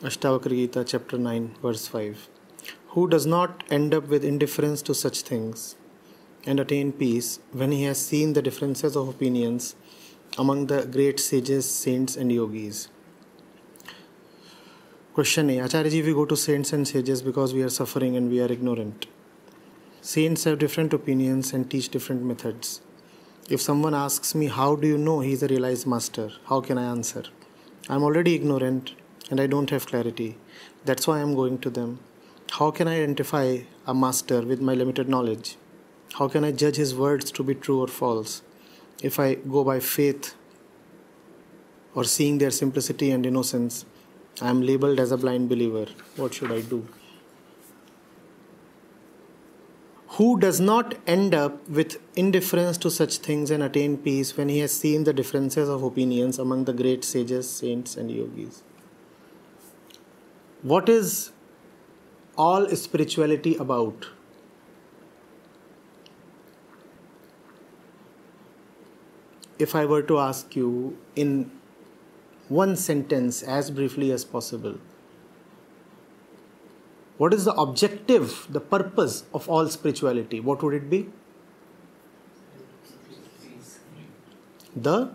Ashtavakra Gita, chapter 9, verse 5. Who does not end up with indifference to such things and attain peace when he has seen the differences of opinions among the great sages, saints, and yogis? Question A Acharya we go to saints and sages because we are suffering and we are ignorant. Saints have different opinions and teach different methods. If someone asks me, How do you know he is a realized master? How can I answer? I'm already ignorant and I don't have clarity. That's why I'm going to them. How can I identify a master with my limited knowledge? How can I judge his words to be true or false? If I go by faith or seeing their simplicity and innocence, I am labeled as a blind believer. What should I do? Who does not end up with indifference to such things and attain peace when he has seen the differences of opinions among the great sages, saints, and yogis? What is all spirituality about? If I were to ask you in one sentence as briefly as possible, what is the objective, the purpose of all spirituality? What would it be? The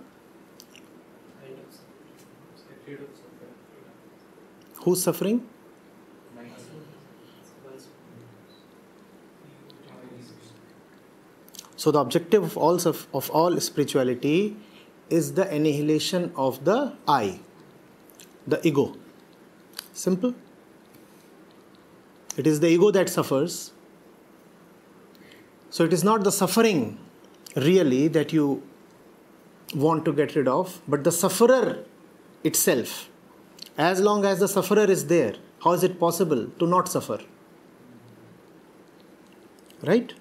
Who's suffering? So the objective of all of all spirituality is the annihilation of the I, the ego. Simple. It is the ego that suffers. So it is not the suffering really that you want to get rid of, but the sufferer itself. As long as the sufferer is there, how is it possible to not suffer? Right?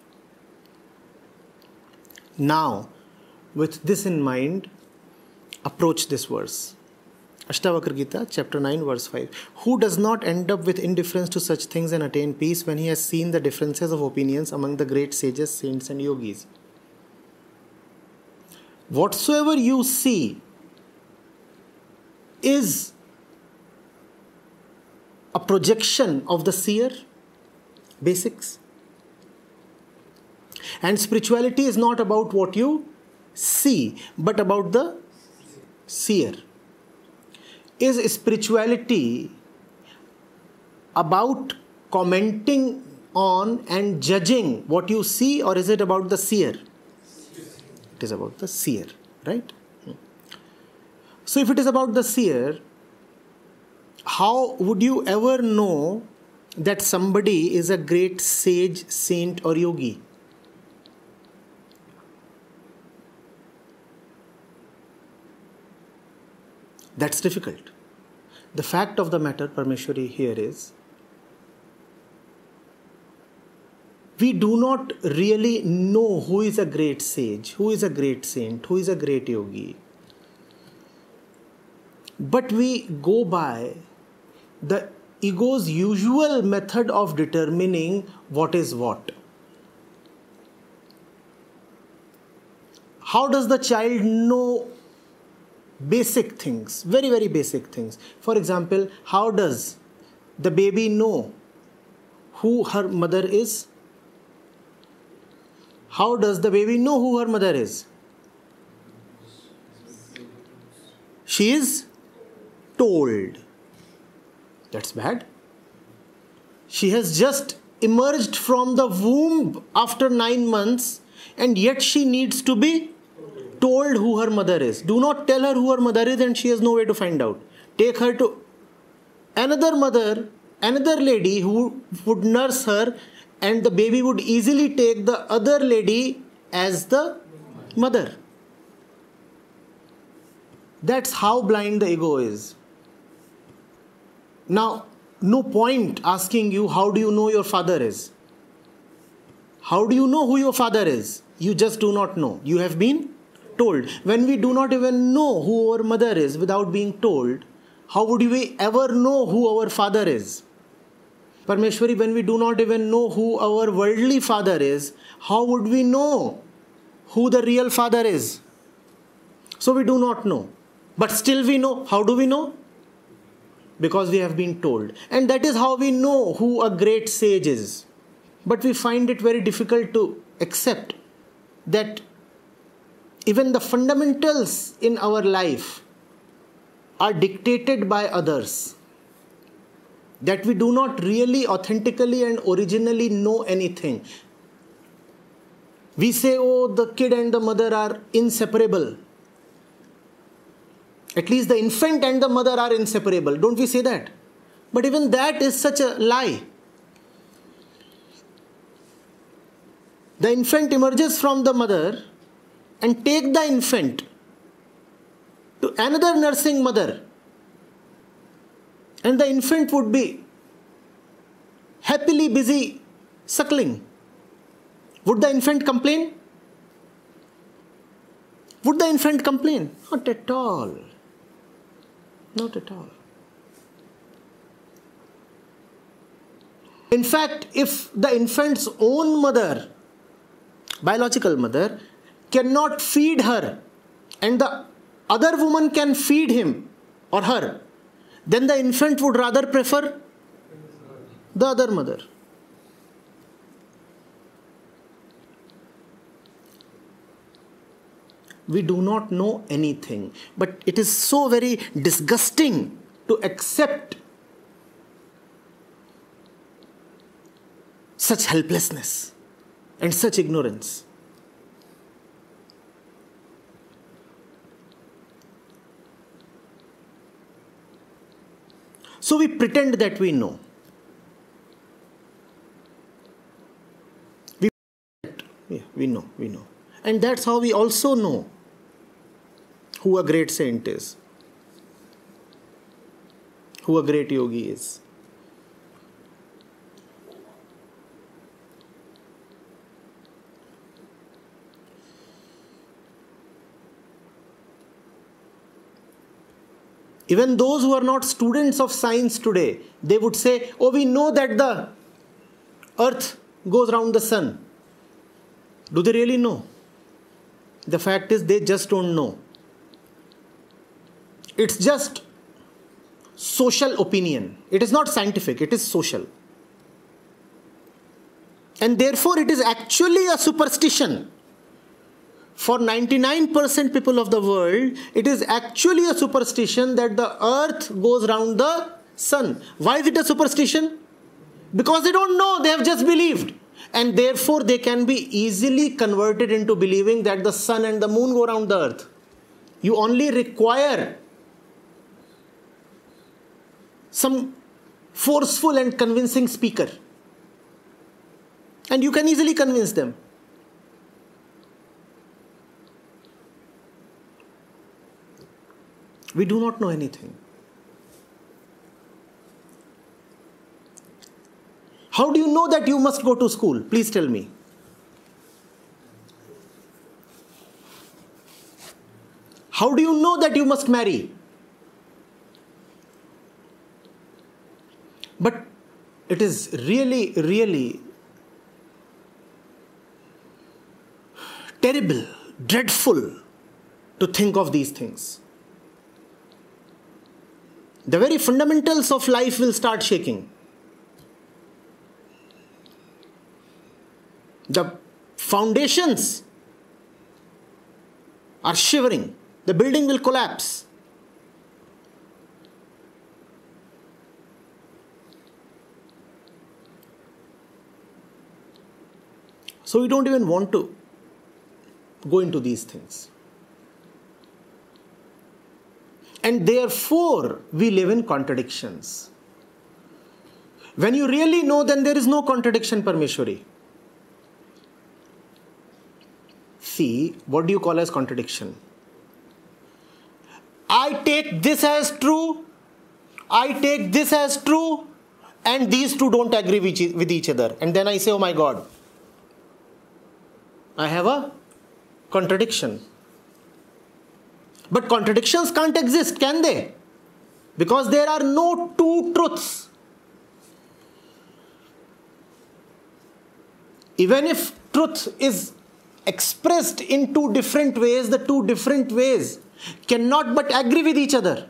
Now, with this in mind, approach this verse. Ashtavakra Gita, chapter 9, verse 5. Who does not end up with indifference to such things and attain peace when he has seen the differences of opinions among the great sages, saints, and yogis? Whatsoever you see is a projection of the seer basics. And spirituality is not about what you see, but about the seer. Is spirituality about commenting on and judging what you see, or is it about the seer? It is about the seer, right? So, if it is about the seer, how would you ever know that somebody is a great sage, saint, or yogi? That's difficult. The fact of the matter, Parmeshwari, here is we do not really know who is a great sage, who is a great saint, who is a great yogi. But we go by the ego's usual method of determining what is what. How does the child know basic things, very, very basic things? For example, how does the baby know who her mother is? How does the baby know who her mother is? She is told. That's bad. She has just emerged from the womb after nine months, and yet she needs to be told who her mother is. Do not tell her who her mother is, and she has no way to find out. Take her to another mother, another lady who would nurse her, and the baby would easily take the other lady as the mother. That's how blind the ego is. Now, no point asking you, how do you know your father is? How do you know who your father is? You just do not know. You have been told. When we do not even know who our mother is without being told, how would we ever know who our father is? Parmeshwari, when we do not even know who our worldly father is, how would we know who the real father is? So we do not know. But still we know. How do we know? Because we have been told. And that is how we know who a great sage is. But we find it very difficult to accept that even the fundamentals in our life are dictated by others. That we do not really authentically and originally know anything. We say, oh, the kid and the mother are inseparable. At least the infant and the mother are inseparable. Don't we say that? But even that is such a lie. The infant emerges from the mother and take the infant to another nursing mother and the infant would be happily busy suckling. Would the infant complain? Would the infant complain? Not at all. Not at all. In fact, if the infant's own mother, biological mother, cannot feed her and the other woman can feed him or her, then the infant would rather prefer the other mother. We do not know anything. But it is so very disgusting to accept such helplessness and such ignorance. So we pretend that we know. We, we know, we know. And that's how we also know who a great saint is, who a great yogi is. Even those who are not students of science today, they would say, Oh, we know that the earth goes around the sun. Do they really know? The fact is, they just don't know. It's just social opinion. It is not scientific, it is social. And therefore, it is actually a superstition. For 99% people of the world, it is actually a superstition that the earth goes round the sun. Why is it a superstition? Because they don't know, they have just believed. And therefore, they can be easily converted into believing that the sun and the moon go around the earth. You only require some forceful and convincing speaker. And you can easily convince them. We do not know anything. How do you know that you must go to school? Please tell me. How do you know that you must marry? But it is really, really terrible, dreadful to think of these things. The very fundamentals of life will start shaking. The foundations are shivering. The building will collapse. So we don't even want to go into these things. And therefore, we live in contradictions. When you really know, then there is no contradiction, Parmeshwari. See, what do you call as contradiction? I take this as true, I take this as true, and these two don't agree with each other. And then I say, oh my God, I have a contradiction. But contradictions can't exist, can they? Because there are no two truths. Even if truth is expressed in two different ways, the two different ways cannot but agree with each other.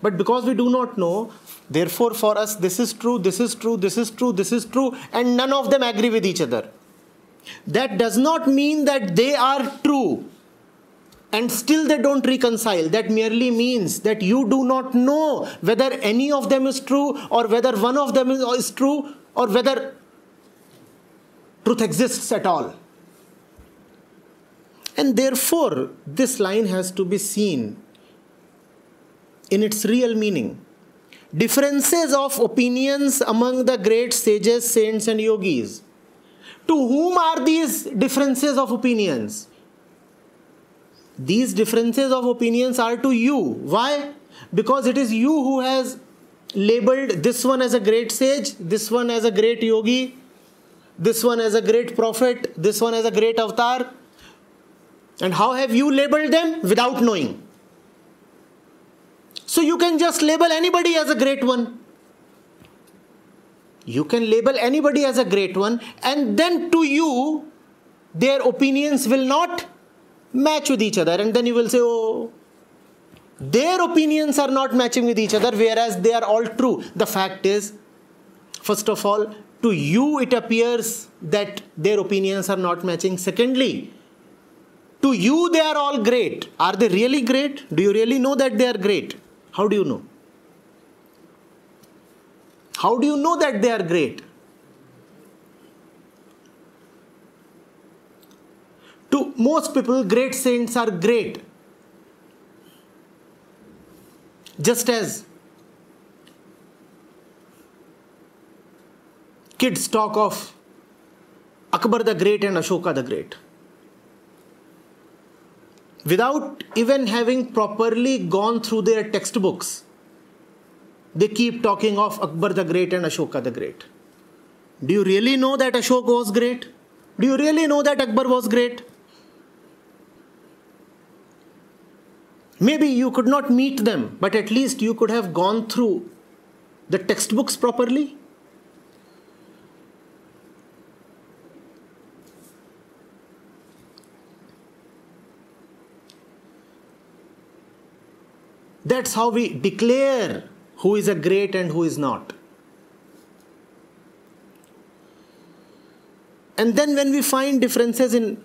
But because we do not know, therefore, for us, this is true, this is true, this is true, this is true, and none of them agree with each other. That does not mean that they are true and still they don't reconcile. That merely means that you do not know whether any of them is true or whether one of them is, true or whether truth exists at all. And therefore, this line has to be seen in its real meaning. Differences of opinions among the great sages, saints, and yogis. To whom are these differences of opinions? These differences of opinions are to you. Why? Because it is you who has labeled this one as a great sage, this one as a great yogi, this one as a great prophet, this one as a great avatar. And how have you labeled them? Without knowing. So you can just label anybody as a great one. You can label anybody as a great one, and then to you, their opinions will not match with each other. And then you will say, oh, their opinions are not matching with each other, whereas they are all true. The fact is, first of all, to you it appears that their opinions are not matching. Secondly, to you they are all great. Are they really great? Do you really know that they are great? How do you know? How do you know that they are great? To most people, great saints are great. Just as kids talk of Akbar the Great and Ashoka the Great. Without even having properly gone through their textbooks, they keep talking of Akbar the Great and Ashoka the Great. Do you really know that Ashoka was great? Do you really know that Akbar was great? Maybe you could not meet them, but at least you could have gone through the textbooks properly. That's how we declare who is a great and who is not. And then when we find differences in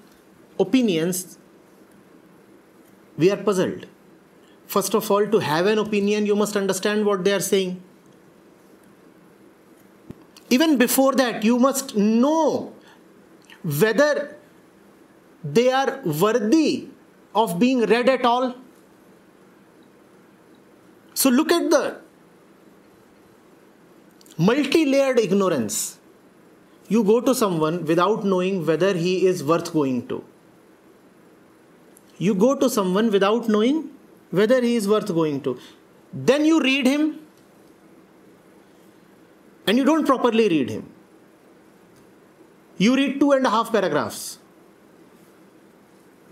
opinions, we are puzzled. First of all, to have an opinion, you must understand what they are saying. Even before that, you must know whether they are worthy of being read at all. So look at the multi layered ignorance. You go to someone without knowing whether he is worth going to. You go to someone without knowing whether he is worth going to. Then you read him and you don't properly read him. You read two and a half paragraphs.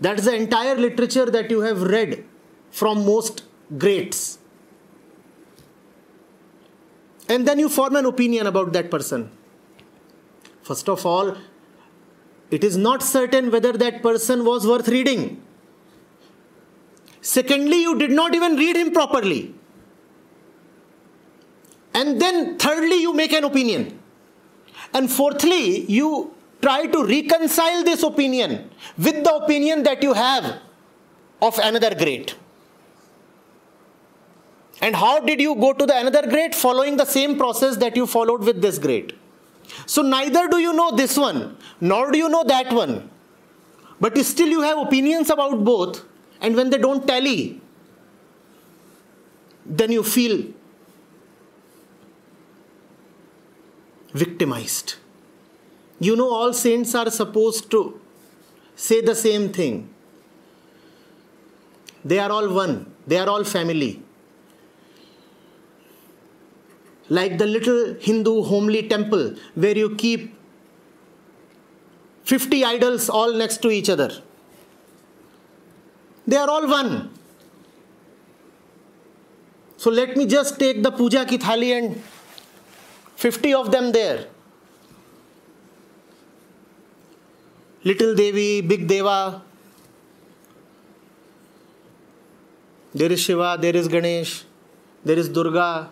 That's the entire literature that you have read from most greats and then you form an opinion about that person. First of all, it is not certain whether that person was worth reading. Secondly, you did not even read him properly. And then, thirdly, you make an opinion. And fourthly, you try to reconcile this opinion with the opinion that you have of another great. And how did you go to the another grade? Following the same process that you followed with this grade. So neither do you know this one, nor do you know that one. But still you have opinions about both, and when they don't tally, then you feel victimized. You know, all saints are supposed to say the same thing. They are all one, they are all family like the little Hindu homely temple where you keep 50 idols all next to each other. They are all one. So let me just take the puja ki thali and 50 of them there. Little Devi, Big Deva. There is Shiva, there is Ganesh, there is Durga,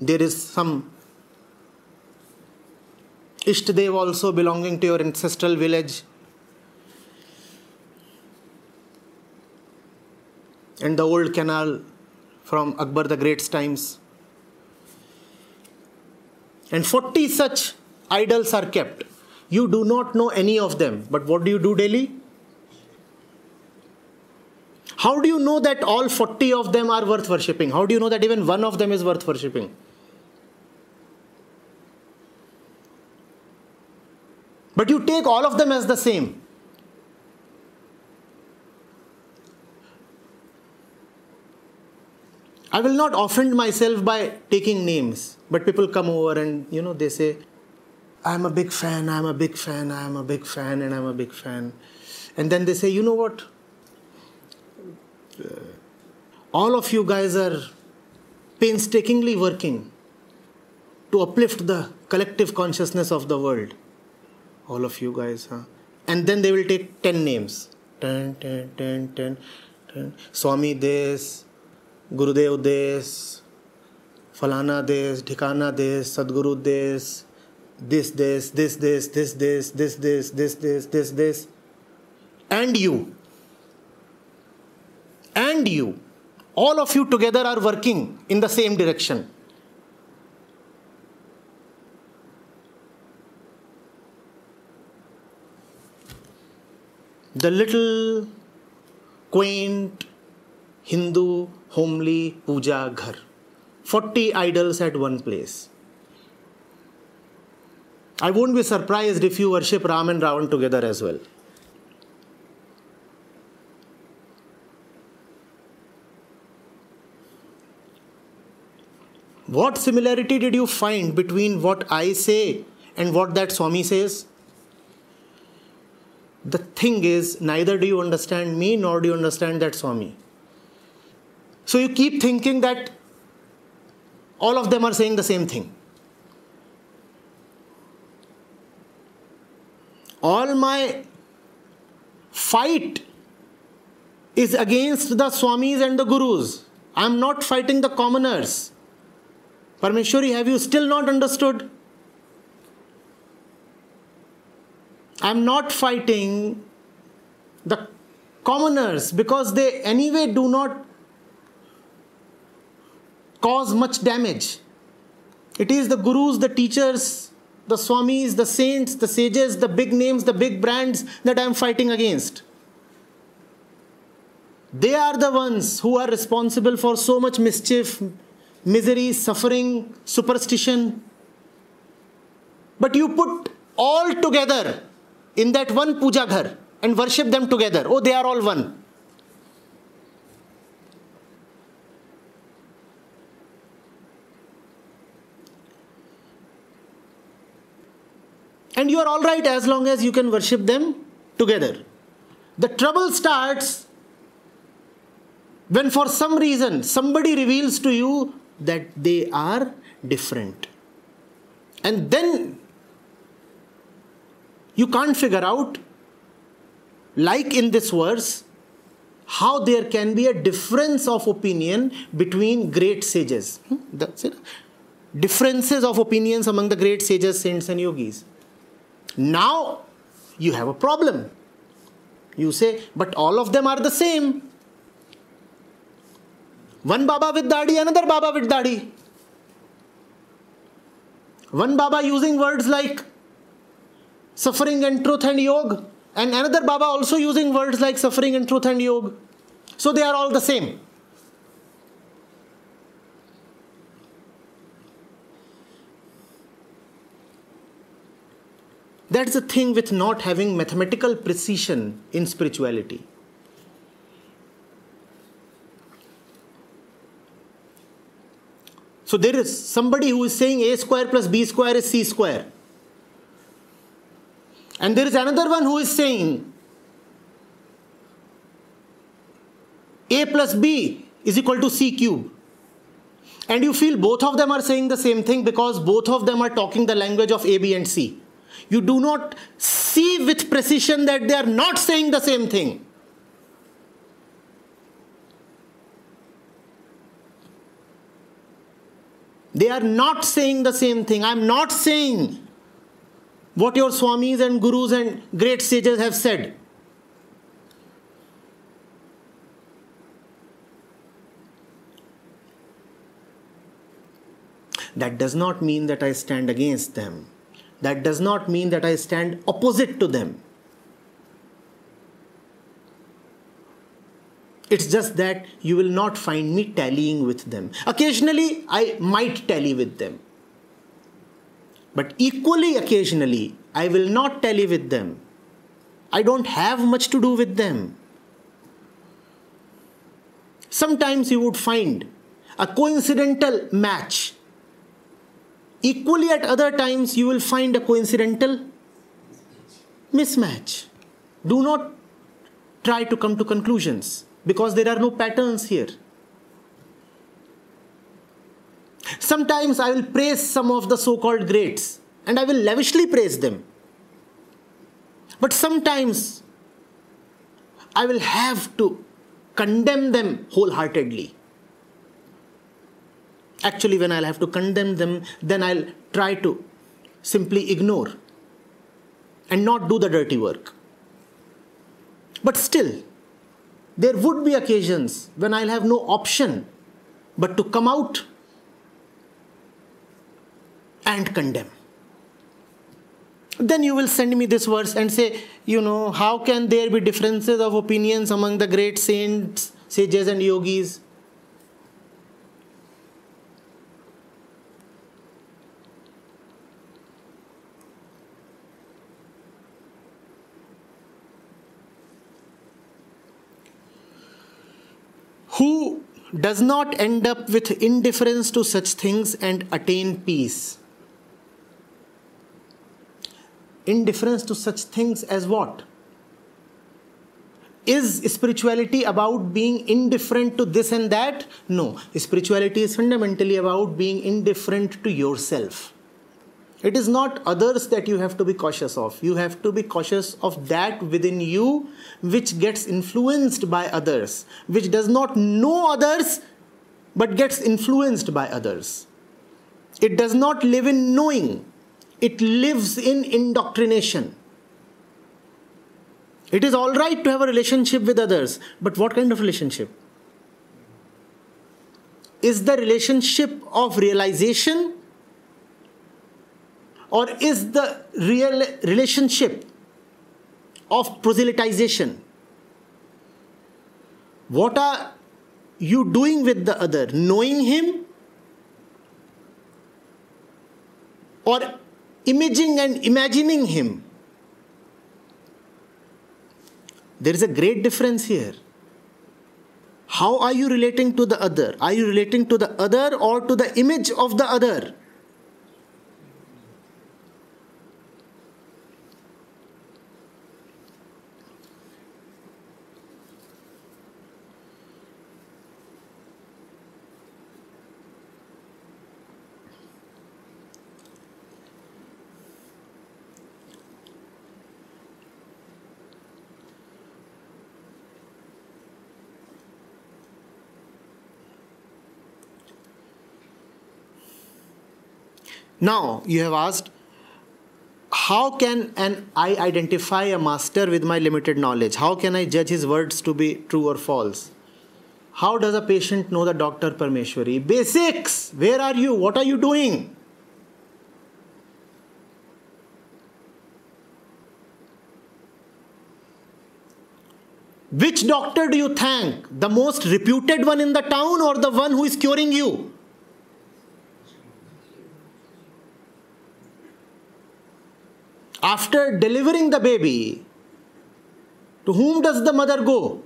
there is some Ishtadev also belonging to your ancestral village. And the old canal from Akbar the Great's times. And 40 such idols are kept. You do not know any of them, but what do you do daily? How do you know that all 40 of them are worth worshipping? How do you know that even one of them is worth worshipping? But you take all of them as the same. I will not offend myself by taking names, but people come over and you know they say, I'm a big fan, I'm a big fan, I'm a big fan, and I'm a big fan. And then they say, you know what? All of you guys are painstakingly working to uplift the collective consciousness of the world. All of you guys, huh? And then they will take 10 names. 10, 10, 10, 10, 10. Swami this, Gurudev this, Falana this, Dhikana this, Sadguru this, this, this, this, this, this, this, this, this, this, this, this, this, and you. And you. All of you together are working in the same direction. The little quaint Hindu homely puja ghar. 40 idols at one place. I won't be surprised if you worship Ram and Ravan together as well. What similarity did you find between what I say and what that Swami says? The thing is, neither do you understand me nor do you understand that Swami. So you keep thinking that all of them are saying the same thing. all my fight is against the Swamis and the Gurus. I am not fighting the commoners. Parmeshwari, have you still not understood? I am not fighting the commoners because they anyway do not cause much damage. It is the gurus, the teachers, the Swamis, the saints, the sages, the big names, the big brands that I am fighting against. They are the ones who are responsible for so much mischief, misery, suffering, superstition. But you put all together in that one puja ghar and worship them together. Oh, they are all one. and you are all right as long as you can worship them together. The trouble starts when, for some reason, somebody reveals to you that they are different. And then you can't figure out, like in this verse, how there can be a difference of opinion between great sages. Hmm? That's it. Differences of opinions among the great sages, saints, and yogis. Now you have a problem. You say, but all of them are the same. One Baba with Dadi, another Baba with Dadi. One Baba using words like suffering and truth and yoga, and another Baba also using words like suffering and truth and yoga. So they are all the same. That's the thing with not having mathematical precision in spirituality. So there is somebody who is saying a square plus b square is c square. And there is another one who is saying A plus B is equal to C cube. And you feel both of them are saying the same thing because both of them are talking the language of A, B, and C. You do not see with precision that they are not saying the same thing. They are not saying the same thing. I'm not saying what your swamis and gurus and great sages have said. That does not mean that I stand against them. That does not mean that I stand opposite to them. It's just that you will not find me tallying with them. Occasionally, I might tally with them. But equally, occasionally, I will not tally with them. I don't have much to do with them. Sometimes you would find a coincidental match. Equally, at other times, you will find a coincidental mismatch. Do not try to come to conclusions because there are no patterns here. Sometimes I will praise some of the so called greats and I will lavishly praise them. But sometimes I will have to condemn them wholeheartedly. Actually, when I'll have to condemn them, then I'll try to simply ignore and not do the dirty work. But still, there would be occasions when I'll have no option but to come out and condemn. Then you will send me this verse and say, you know, how can there be differences of opinions among the great saints, sages, and yogis? who does not end up with indifference to such things and attain peace. Indifference to such things as what? Is spirituality about being indifferent to this and that? No. Spirituality is fundamentally about being indifferent to yourself. It is not others that you have to be cautious of. You have to be cautious of that within you which gets influenced by others, which does not know others but gets influenced by others. It does not live in knowing, it lives in indoctrination. It is all right to have a relationship with others, but what kind of relationship? Is the relationship of realization or is the real relationship of proselytization what are you doing with the other knowing him or imaging and imagining him. There is a great difference here. How are you relating to the other? Are you relating to the other or to the image of the other Now, you have asked, how can an I identify a master with my limited knowledge? How can I judge his words to be true or false? How does a patient know the doctor Parmeshwari? Basics! Where are you? What are you doing? Which doctor do you thank? The most reputed one in the town or the one who is curing you? After delivering the baby, to whom does the mother go?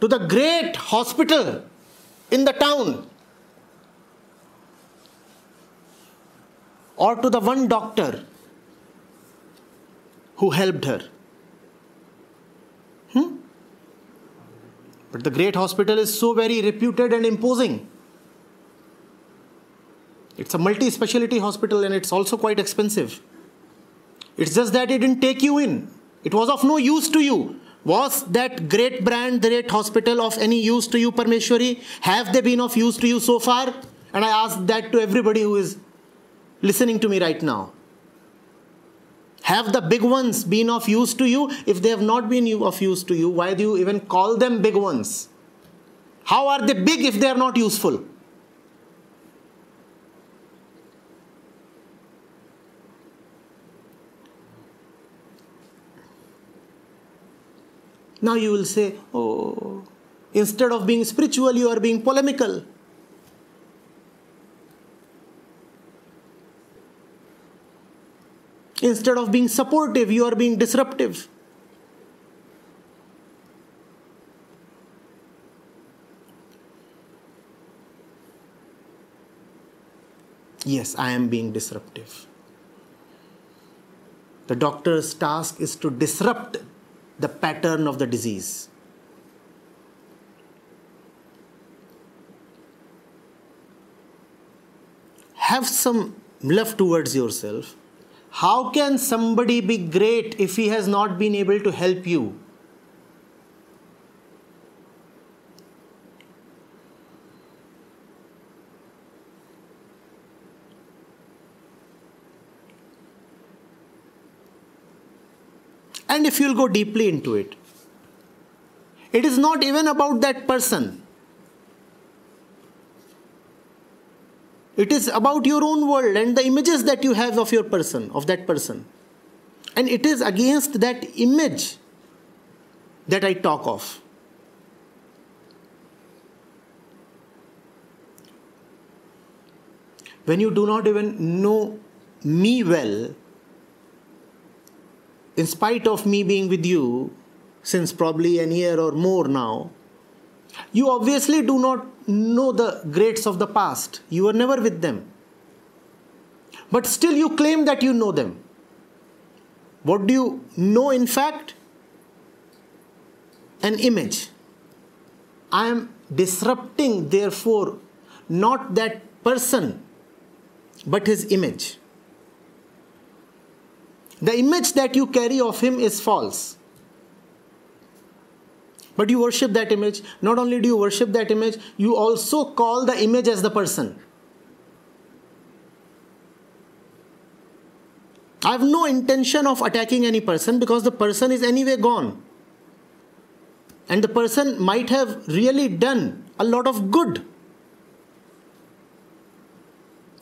To the great hospital in the town. Or to the one doctor who helped her. Hmm? But the great hospital is so very reputed and imposing. It's a multi speciality hospital and it's also quite expensive. It's just that it didn't take you in, it was of no use to you. Was that great brand, the great hospital of any use to you, Parmeshwari? Have they been of use to you so far? And I ask that to everybody who is listening to me right now. Have the big ones been of use to you? If they have not been of use to you, why do you even call them big ones? How are they big if they are not useful? Now you will say, oh, instead of being spiritual, you are being polemical. Instead of being supportive, you are being disruptive. Yes, I am being disruptive. The doctor's task is to disrupt the pattern of the disease. Have some love towards yourself. How can somebody be great if he has not been able to help you? And if you'll go deeply into it, it is not even about that person. It is about your own world and the images that you have of your person, of that person. And it is against that image that I talk of. When you do not even know me well, in spite of me being with you since probably an year or more now, you obviously do not know the greats of the past. You were never with them. But still, you claim that you know them. What do you know, in fact? An image. I am disrupting, therefore, not that person, but his image. The image that you carry of him is false. But you worship that image. Not only do you worship that image, you also call the image as the person. I have no intention of attacking any person because the person is anyway gone. And the person might have really done a lot of good.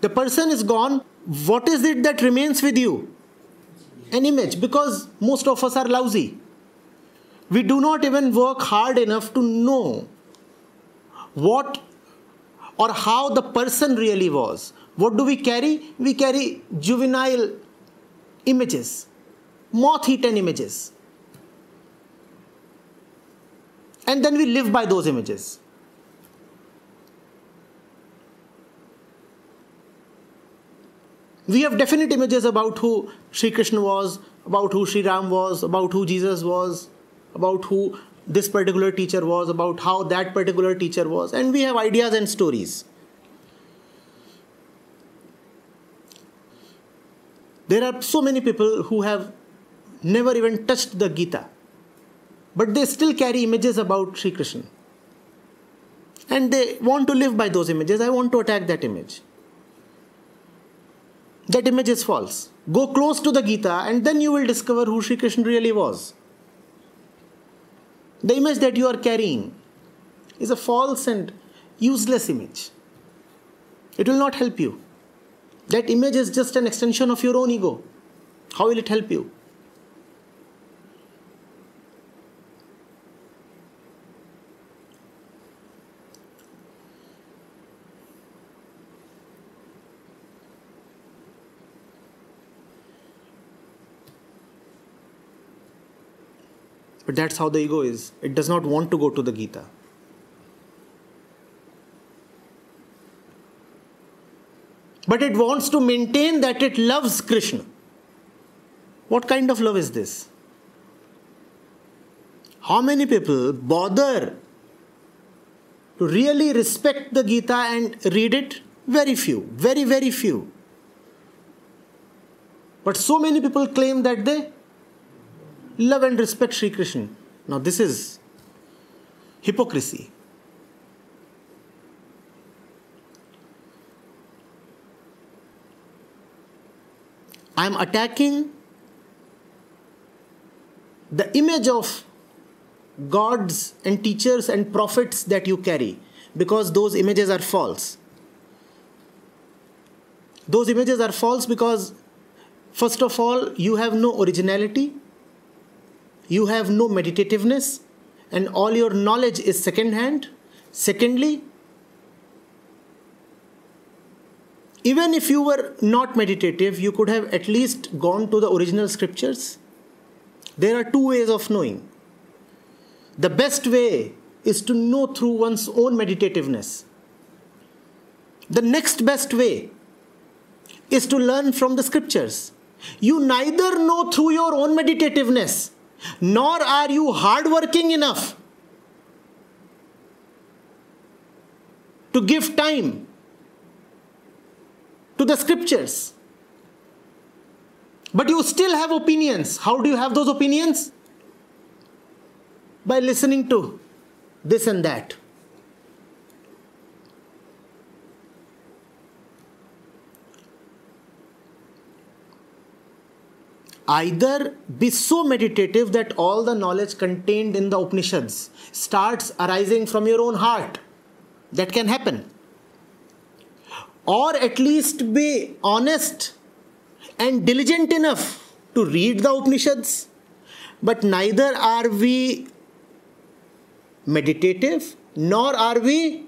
The person is gone. What is it that remains with you? An image because most of us are lousy. We do not even work hard enough to know what or how the person really was. What do we carry? We carry juvenile images, moth eaten images. And then we live by those images. we have definite images about who Sri Krishna was, about who Sri Ram was, about who Jesus was, about who this particular teacher was, about how that particular teacher was, and we have ideas and stories. There are so many people who have never even touched the Gita, but they still carry images about Sri Krishna. And they want to live by those images. I want to attack that image that image is false. Go close to the Gita and then you will discover who Sri Krishna really was. The image that you are carrying is a false and useless image. It will not help you. That image is just an extension of your own ego. How will it help you? But that's how the ego is. It does not want to go to the Gita. But it wants to maintain that it loves Krishna. What kind of love is this? How many people bother to really respect the Gita and read it? Very few, very, very few. But so many people claim that they love and respect Sri Krishna. Now, this is hypocrisy. I am attacking the image of gods and teachers and prophets that you carry because those images are false. Those images are false because, first of all, you have no originality you have no meditativeness, and all your knowledge is second hand. Secondly, even if you were not meditative, you could have at least gone to the original scriptures. There are two ways of knowing. The best way is to know through one's own meditativeness. The next best way is to learn from the scriptures. You neither know through your own meditativeness, nor are you hardworking enough to give time to the scriptures. But you still have opinions. How do you have those opinions? By listening to this and that. Either be so meditative that all the knowledge contained in the Upanishads starts arising from your own heart. That can happen. Or at least be honest and diligent enough to read the Upanishads. But neither are we meditative nor are we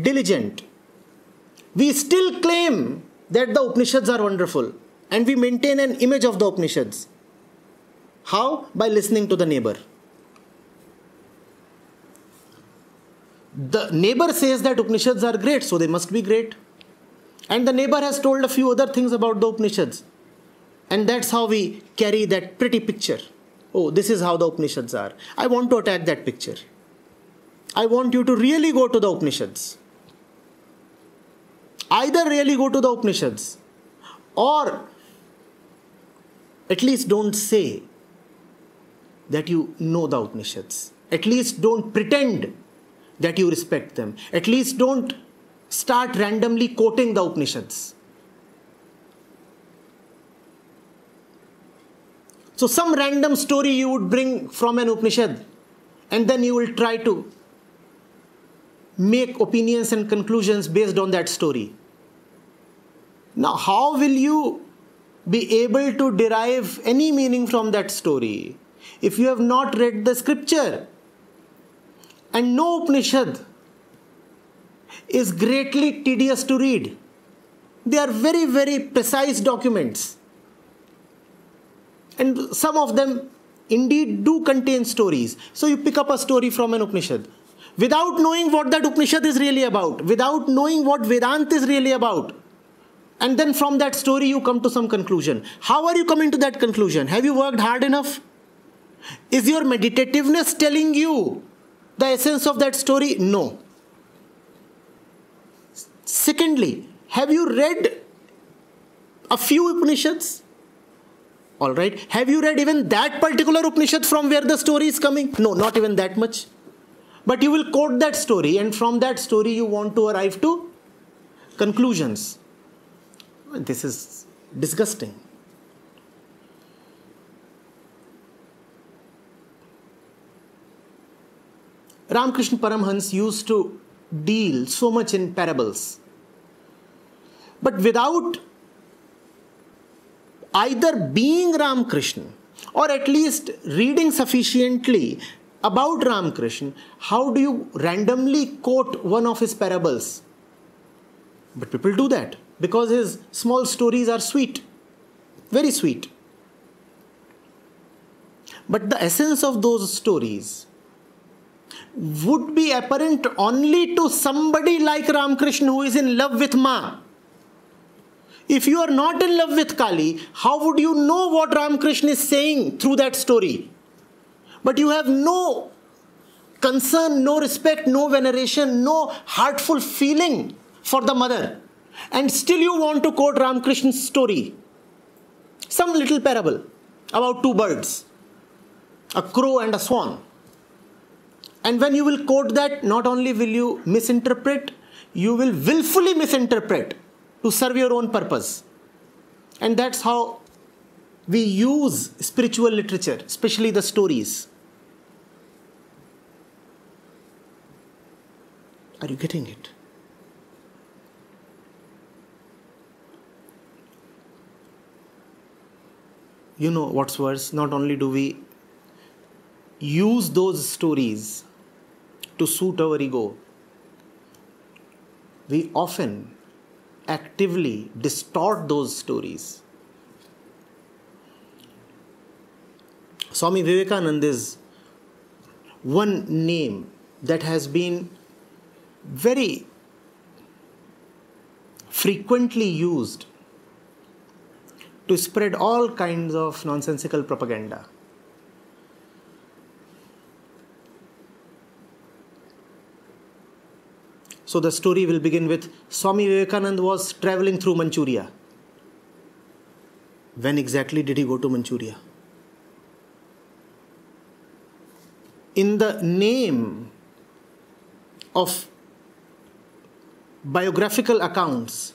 diligent. We still claim that the Upanishads are wonderful and we maintain an image of the Upanishads. How? By listening to the neighbor. The neighbor says that Upanishads are great, so they must be great. And the neighbor has told a few other things about the Upanishads. And that's how we carry that pretty picture. Oh, this is how the Upanishads are. I want to attack that picture. I want you to really go to the Upanishads. Either really go to the Upanishads or at least don't say that you know the Upanishads. At least don't pretend that you respect them. At least don't start randomly quoting the Upanishads. So, some random story you would bring from an Upanishad, and then you will try to make opinions and conclusions based on that story. Now, how will you be able to derive any meaning from that story if you have not read the scripture. And no Upanishad is greatly tedious to read. They are very, very precise documents. And some of them indeed do contain stories. So you pick up a story from an Upanishad without knowing what that Upanishad is really about, without knowing what Vedanta is really about and then from that story you come to some conclusion. How are you coming to that conclusion? Have you worked hard enough? Is your meditativeness telling you the essence of that story? No. Secondly, have you read a few Upanishads? All right. Have you read even that particular Upanishad from where the story is coming? No, not even that much. But you will quote that story, and from that story, you want to arrive to conclusions. This is disgusting. Ramakrishna Paramhans used to deal so much in parables. But without either being Ramakrishna or at least reading sufficiently about Ramakrishna, how do you randomly quote one of his parables? But people do that because his small stories are sweet, very sweet. But the essence of those stories would be apparent only to somebody like Ramakrishna who is in love with Ma. If you are not in love with Kali, how would you know what Ramakrishna is saying through that story? But you have no concern, no respect, no veneration, no heartful feeling for the mother and still you want to quote Ramakrishna's story. Some little parable about two birds, a crow and a swan. And when you will quote that, not only will you misinterpret, you will willfully misinterpret to serve your own purpose. And that's how we use spiritual literature, especially the stories. Are you getting it? You know what's worse? Not only do we use those stories to suit our ego, we often actively distort those stories. Swami Vivekananda is one name that has been very frequently used to spread all kinds of nonsensical propaganda. So the story will begin with Swami Vivekananda was traveling through Manchuria. When exactly did he go to Manchuria? In the name of biographical accounts,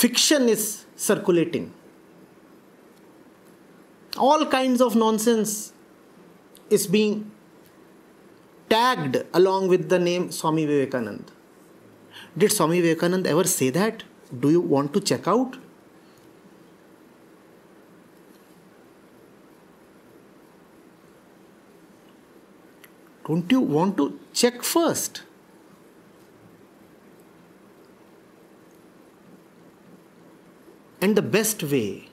fiction is circulating. All kinds of nonsense is being tagged along with the name Swami Vivekanand. Did Swami Vivekanand ever say that? Do you want to check out? Don't you want to check first? And the best way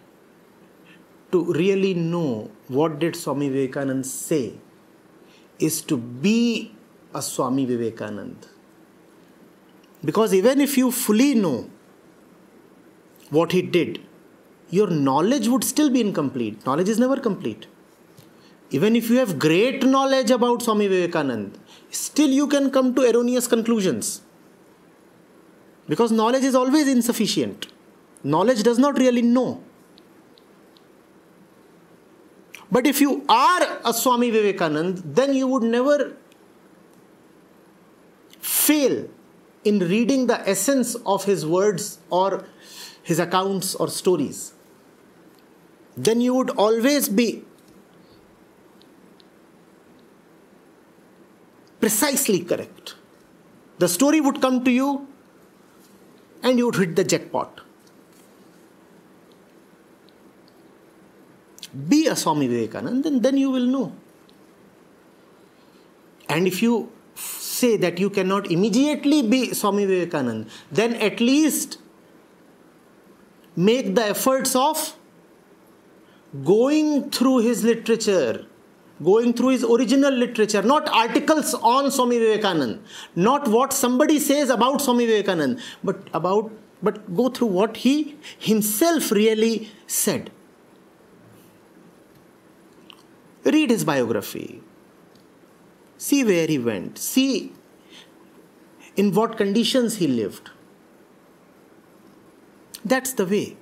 to really know what did Swami Vivekanand say is to be a Swami Vivekanand. Because even if you fully know what he did, your knowledge would still be incomplete. Knowledge is never complete. Even if you have great knowledge about Swami Vivekanand, still you can come to erroneous conclusions. Because knowledge is always insufficient. Knowledge does not really know. But if you are a Swami Vivekanand, then you would never fail in reading the essence of his words or his accounts or stories. Then you would always be precisely correct. The story would come to you and you would hit the jackpot. Be a Swami Vivekananda, then, then you will know. And if you say that you cannot immediately be Swami Vivekananda, then at least make the efforts of going through his literature, going through his original literature, not articles on Swami Vivekananda, not what somebody says about Swami Vivekananda, but about but go through what he himself really said. Read his biography. See where he went. See in what conditions he lived. That's the way.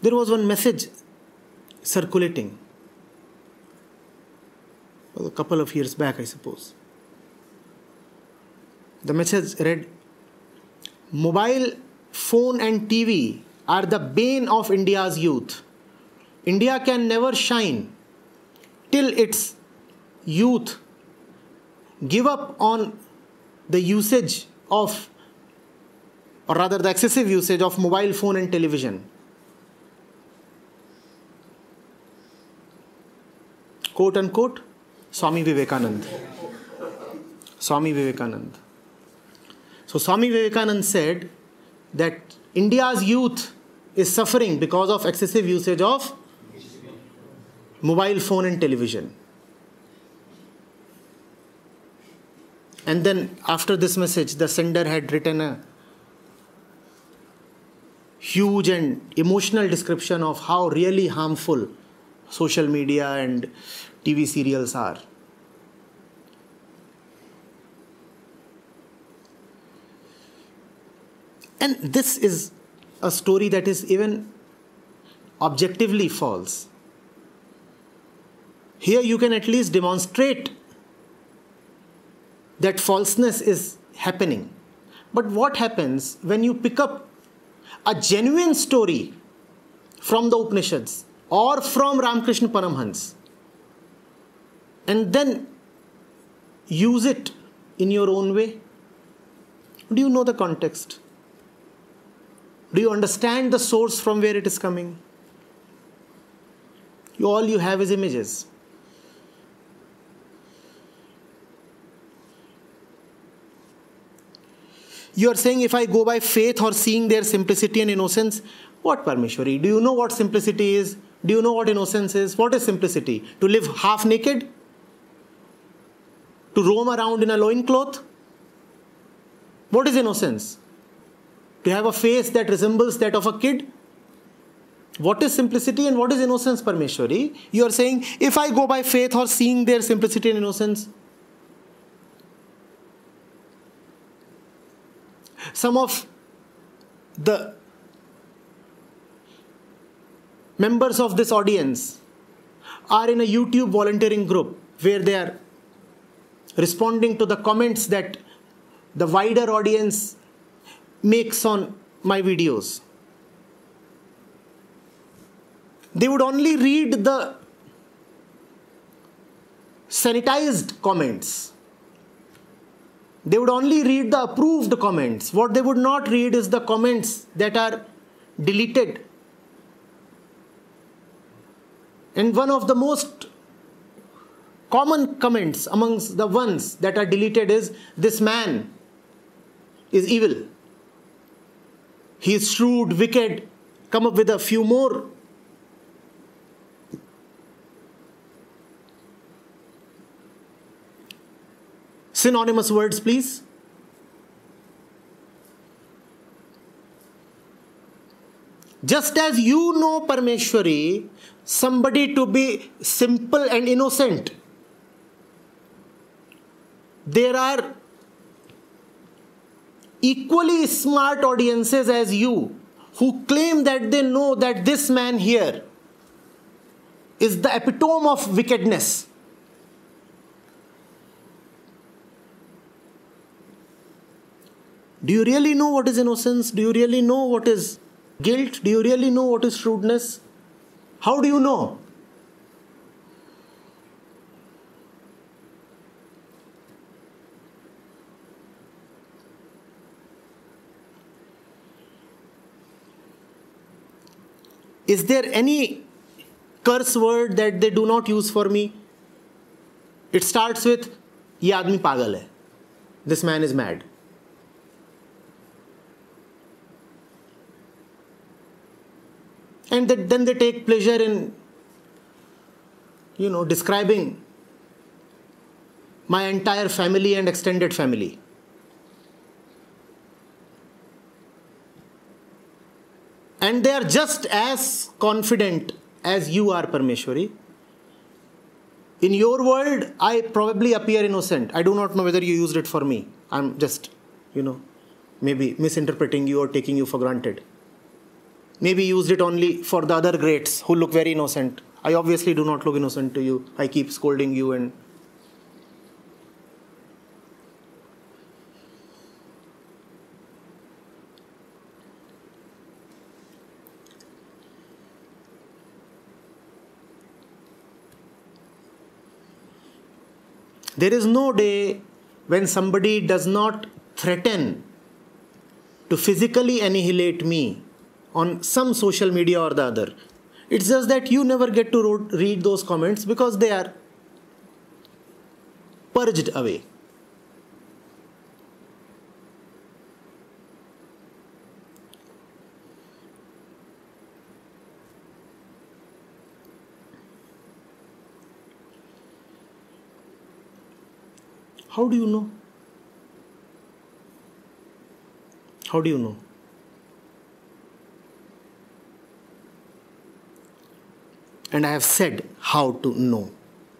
There was one message circulating a couple of years back, I suppose. The message read Mobile phone and TV are the bane of India's youth. India can never shine till its youth give up on the usage of, or rather, the excessive usage of mobile phone and television. Quote unquote, Swami Vivekanand. Swami Vivekanand. So Swami Vivekananda said that India's youth is suffering because of excessive usage of mobile phone and television. And then after this message, the sender had written a huge and emotional description of how really harmful social media and TV serials are. And this is a story that is even objectively false. Here you can at least demonstrate that falseness is happening. But what happens when you pick up a genuine story from the Upanishads or from Ramakrishna Paramhans and then use it in your own way? Do you know the context? Do you understand the source from where it is coming? You, all you have is images. You are saying if I go by faith or seeing their simplicity and innocence, what Parmeshwari? Do you know what simplicity is? Do you know what innocence is? What is simplicity? To live half naked? To roam around in a loincloth? What is innocence? To have a face that resembles that of a kid? What is simplicity and what is innocence, Parmeshwari? You are saying, if I go by faith or seeing their simplicity and innocence, some of the members of this audience are in a YouTube volunteering group where they are responding to the comments that the wider audience makes on my videos. They would only read the sanitized comments. They would only read the approved comments. What they would not read is the comments that are deleted. And one of the most common comments amongst the ones that are deleted is this man is evil. He is shrewd, wicked. Come up with a few more Synonymous words, please. Just as you know Parmeshwari, somebody to be simple and innocent, there are equally smart audiences as you who claim that they know that this man here is the epitome of wickedness. Do you really know what is innocence? Do you really know what is guilt? Do you really know what is shrewdness? How do you know? Is there any curse word that they do not use for me? It starts with, ये आदमी पागल है. This man is mad. and that, then they take pleasure in you know describing my entire family and extended family And they are just as confident as you are parmeshwari in your world i probably appear innocent i do not know whether you used it for me i'm just you know maybe misinterpreting you or taking you for granted maybe used it only for the other greats who look very innocent. I obviously do not look innocent to you. I keep scolding you and There is no day when somebody does not threaten to physically annihilate me on some social media or the other. It's just that you never get to read those comments because they are purged away. How do you know? How do you know? And I have said how to know.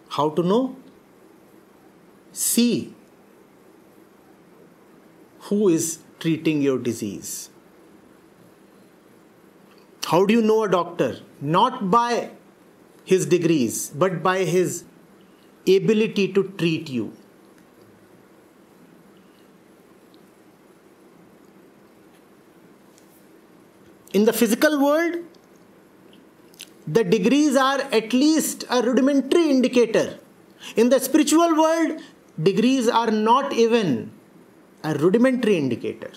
How to know? See who is treating your disease. How do you know a doctor? Not by his degrees, but by his ability to treat you. In the physical world, the degrees are at least a rudimentary indicator. In the spiritual world, degrees are not even a rudimentary indicator.